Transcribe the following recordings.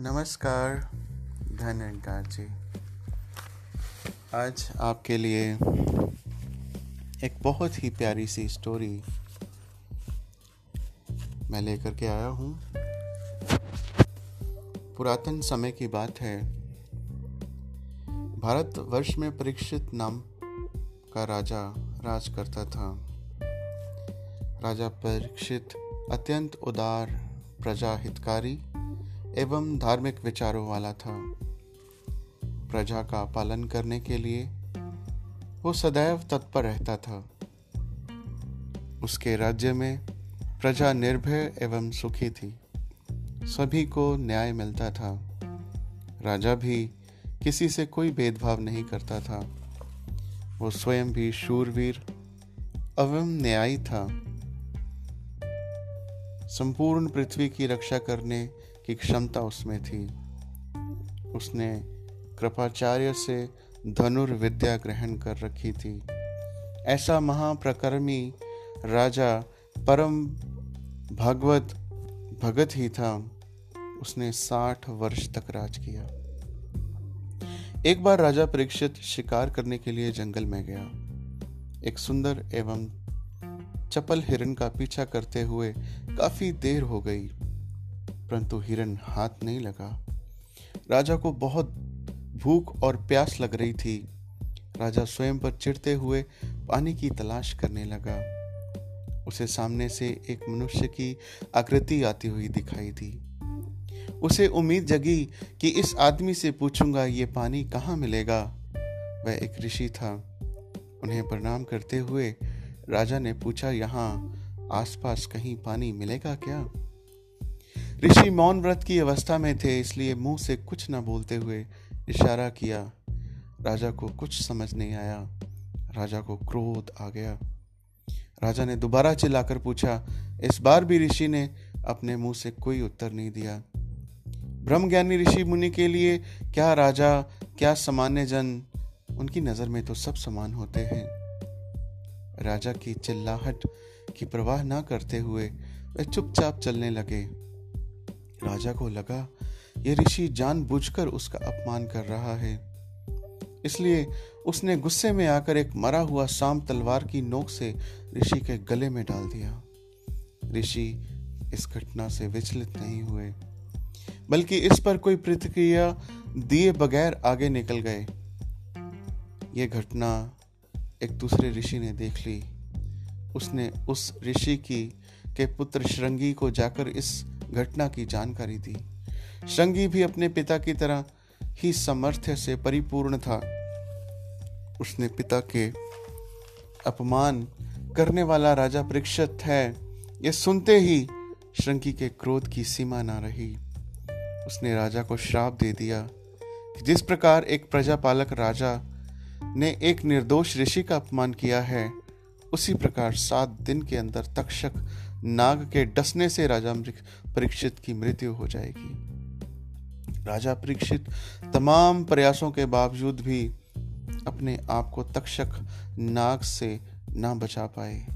नमस्कार धनकार जी। आज आपके लिए एक बहुत ही प्यारी सी स्टोरी मैं लेकर के आया हूँ। पुरातन समय की बात है। भारत वर्ष में परीक्षित नाम का राजा राज करता था। राजा परीक्षित अत्यंत उदार प्रजा हितकारी एवं धार्मिक विचारों वाला था। प्रजा का पालन करने के लिए वो सदैव तत्पर रहता था। उसके राज्य में प्रजा निर्भय एवं सुखी थी। सभी को न्याय मिलता था। राजा भी किसी से कोई भेदभाव नहीं करता था। वो स्वयं भी शूरवीर एवं न्यायी था। संपूर्ण पृथ्वी की रक्षा करने की क्षमता उसमें थी। उसने कृपाचार्य से धनुर्विद्या ग्रहण कर रखी थी। ऐसा महाप्रकर्मी राजा परम भागवत भगत ही था। उसने साठ वर्ष तक राज किया। एक बार राजा परीक्षित शिकार करने के लिए जंगल में गया। एक सुंदर एवं चपल हिरण का पीछा करते हुए काफ़ी देर हो गई, परंतु हिरन हाथ नहीं लगा। राजा को बहुत भूख और प्यास लग रही थी। राजा स्वयं पर चिढ़ते हुए पानी की तलाश करने लगा। उसे सामने से एक मनुष्य की आकृति आती हुई दिखाई दी। उसे उम्मीद जगी कि इस आदमी से पूछूँगा, ये पानी कहाँ मिलेगा? वह एक ऋषि था। उन्हें प्रणाम करते हुए राजा ने पूछा, यहाँ आसपास कहीं पानी मिलेगा क्या? ऋषि मौन व्रत की अवस्था में थे, इसलिए मुँह से कुछ न बोलते हुए इशारा किया। राजा को कुछ समझ नहीं आया। राजा को क्रोध आ गया। राजा ने दोबारा चिल्लाकर पूछा, इस बार भी ऋषि ने अपने मुँह से कोई उत्तर नहीं दिया? ब्रह्म ज्ञानी ऋषि मुनि के लिए, क्या राजा, क्या सामान्य जन, उनकी नज़र में तो सब समान होते हैं। राजा की चिल्लाहट की परवाह ना करते हुए वे चुपचाप चलने लगे। राजा को लगा ये ऋषि जानबूझकर उसका अपमान कर रहा है। इसलिए उसने गुस्से में आकर एक मरा हुआ शाम तलवार की नोक से ऋषि के गले में डाल दिया। ऋषि इस घटना से विचलित नहीं हुए, बल्कि इस पर कोई प्रतिक्रिया दिए बगैर आगे निकल गए। यह घटना एक दूसरे ऋषि ने देख ली। उसने उस ऋषि की के पुत्र श्रृंगी को जाकर इस घटना की जानकारी दी। श्रृंगी भी अपने पिता की तरह ही सामर्थ्य से परिपूर्ण था। उसने पिता के अपमान करने वाला राजा परीक्षित है, ये सुनते ही श्रृंगी के क्रोध की सीमा ना रही। उसने राजा को श्राप दे दिया जिस प्रकार एक प्रजापालक राजा ने एक निर्दोष ऋषि का अपमान किया है। उसी प्रकार सात दिन के अंदर तक्षक नाग के डसने से राजा परीक्षित की मृत्यु हो जाएगी। राजा परीक्षित तमाम प्रयासों के बावजूद भी अपने आप को तक्षक नाग से ना बचा पाए।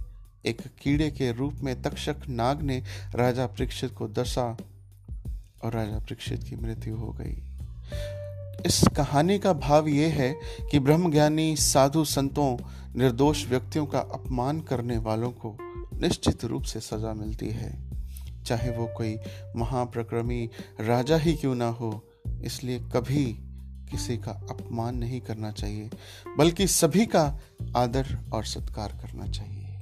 एक कीड़े के रूप में तक्षक नाग ने राजा परीक्षित को दसा और राजा परीक्षित की मृत्यु हो गई। इस कहानी का भाव यह है कि ब्रह्मज्ञानी साधु संतों, निर्दोष व्यक्तियों का अपमान करने वालों को निश्चित रूप से सजा मिलती है। चाहे वो कोई महाप्रक्रमी राजा ही क्यों ना हो, इसलिए कभी किसी का अपमान नहीं करना चाहिए, बल्कि सभी का आदर और सत्कार करना चाहिए।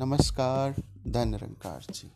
नमस्कार धन रंकार जी।